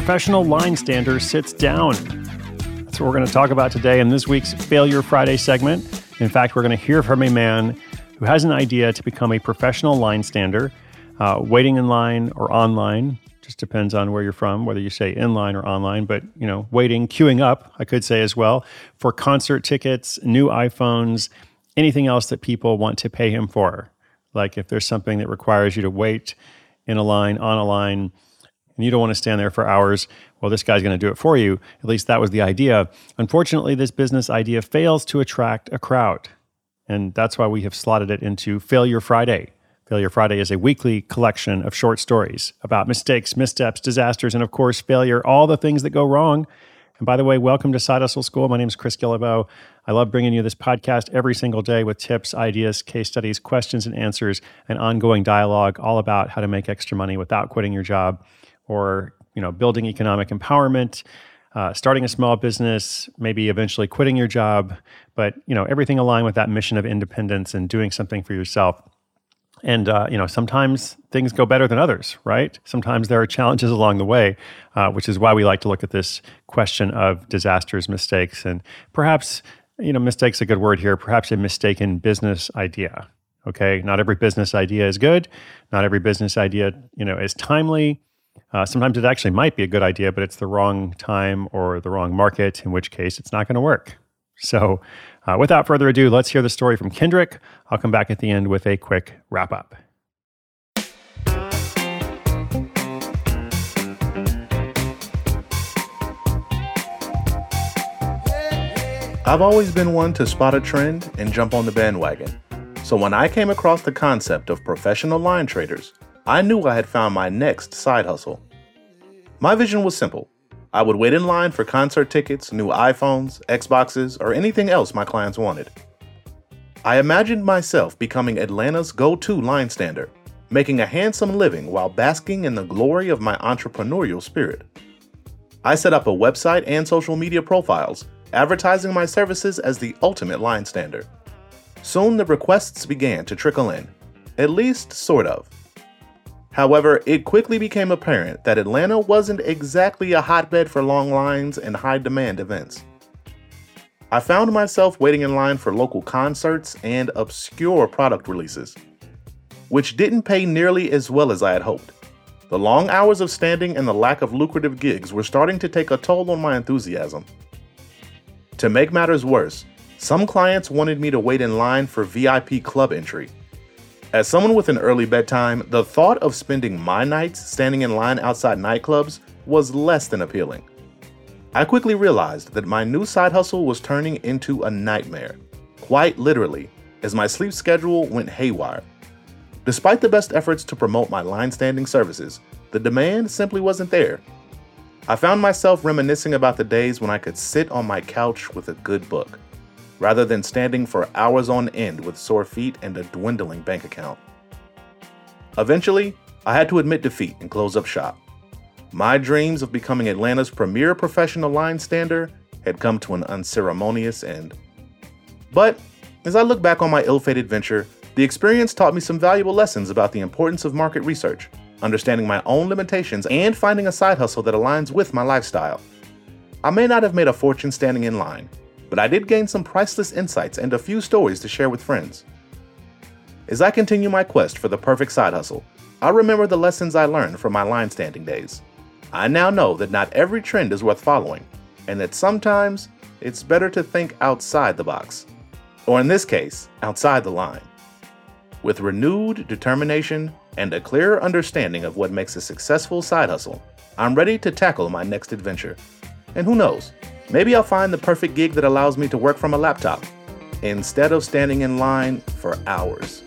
Professional line stander sits down. That's what we're going to talk about today in this week's Failure Friday segment. In fact, we're going to hear from a man who has an idea to become a professional line stander, uh, waiting in line or online. Just depends on where you're from, whether you say in line or online, but you know, waiting, queuing up, I could say as well, for concert tickets, new iPhones, anything else that people want to pay him for. Like if there's something that requires you to wait in a line, on a line, and you don't want to stand there for hours, well, this guy's going to do it for you. At least that was the idea. Unfortunately, this business idea fails to attract a crowd. And that's why we have slotted it into Failure Friday. Failure Friday is a weekly collection of short stories about mistakes, missteps, disasters, and of course, failure, all the things that go wrong. And by the way, welcome to Side Hustle School. My name is Chris Guillebeau. I love bringing you this podcast every single day with tips, ideas, case studies, questions and answers, and ongoing dialogue all about how to make extra money without quitting your job or you know building economic empowerment uh, starting a small business maybe eventually quitting your job but you know everything aligned with that mission of independence and doing something for yourself. And uh, you know sometimes things go better than others right? Sometimes there are challenges along the way uh, which is why we like to look at this question of disasters mistakes and perhaps you know mistakes a good word here perhaps a mistaken business idea okay? Not every business idea is good. Not every business idea you know is timely uh, sometimes it actually might be a good idea, but it's the wrong time or the wrong market, in which case it's not going to work. So, uh, without further ado, let's hear the story from Kendrick. I'll come back at the end with a quick wrap up. I've always been one to spot a trend and jump on the bandwagon. So when I came across the concept of professional line standers, I knew I had found my next side hustle. My vision was simple. I would wait in line for concert tickets, new iPhones, Xboxes, or anything else my clients wanted. I imagined myself becoming Atlanta's go to line stander, making a handsome living while basking in the glory of my entrepreneurial spirit. I set up a website and social media profiles, advertising my services as the ultimate line stander. Soon the requests began to trickle in, at least sort of. However, it quickly became apparent that Atlanta wasn't exactly a hotbed for long lines and high demand events. I found myself waiting in line for local concerts and obscure product releases, which didn't pay nearly as well as I had hoped. The long hours of standing and the lack of lucrative gigs were starting to take a toll on my enthusiasm. To make matters worse, some clients wanted me to wait in line for VIP club entry as someone with an early bedtime, the thought of spending my nights standing in line outside nightclubs was less than appealing. I quickly realized that my new side hustle was turning into a nightmare, quite literally, as my sleep schedule went haywire. Despite the best efforts to promote my line standing services, the demand simply wasn't there. I found myself reminiscing about the days when I could sit on my couch with a good book rather than standing for hours on end with sore feet and a dwindling bank account. Eventually, I had to admit defeat and close up shop. My dreams of becoming Atlanta's premier professional line stander had come to an unceremonious end. But as I look back on my ill fated venture, the experience taught me some valuable lessons about the importance of market research, understanding my own limitations, and finding a side hustle that aligns with my lifestyle. I may not have made a fortune standing in line, but I did gain some priceless insights and a few stories to share with friends. As I continue my quest for the perfect side hustle, I remember the lessons I learned from my line standing days. I now know that not every trend is worth following, and that sometimes it's better to think outside the box. Or in this case, outside the line. With renewed determination and a clearer understanding of what makes a successful side hustle, I'm ready to tackle my next adventure. And who knows, Maybe I'll find the perfect gig that allows me to work from a laptop instead of standing in line for hours.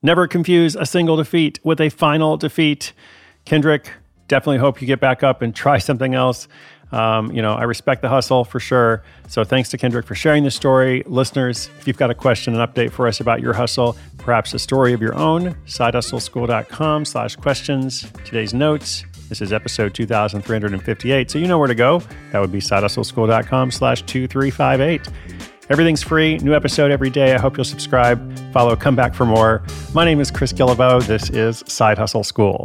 Never confuse a single defeat with a final defeat. Kendrick, definitely hope you get back up and try something else. Um, you know, I respect the hustle for sure. So thanks to Kendrick for sharing this story. Listeners, if you've got a question, an update for us about your hustle, perhaps a story of your own, sidehustleschool.com slash questions. Today's notes. This is episode 2358. So you know where to go. That would be sidehustleschool.com slash 2358. Everything's free. New episode every day. I hope you'll subscribe, follow, come back for more. My name is Chris Guillebeau. This is Side Hustle School.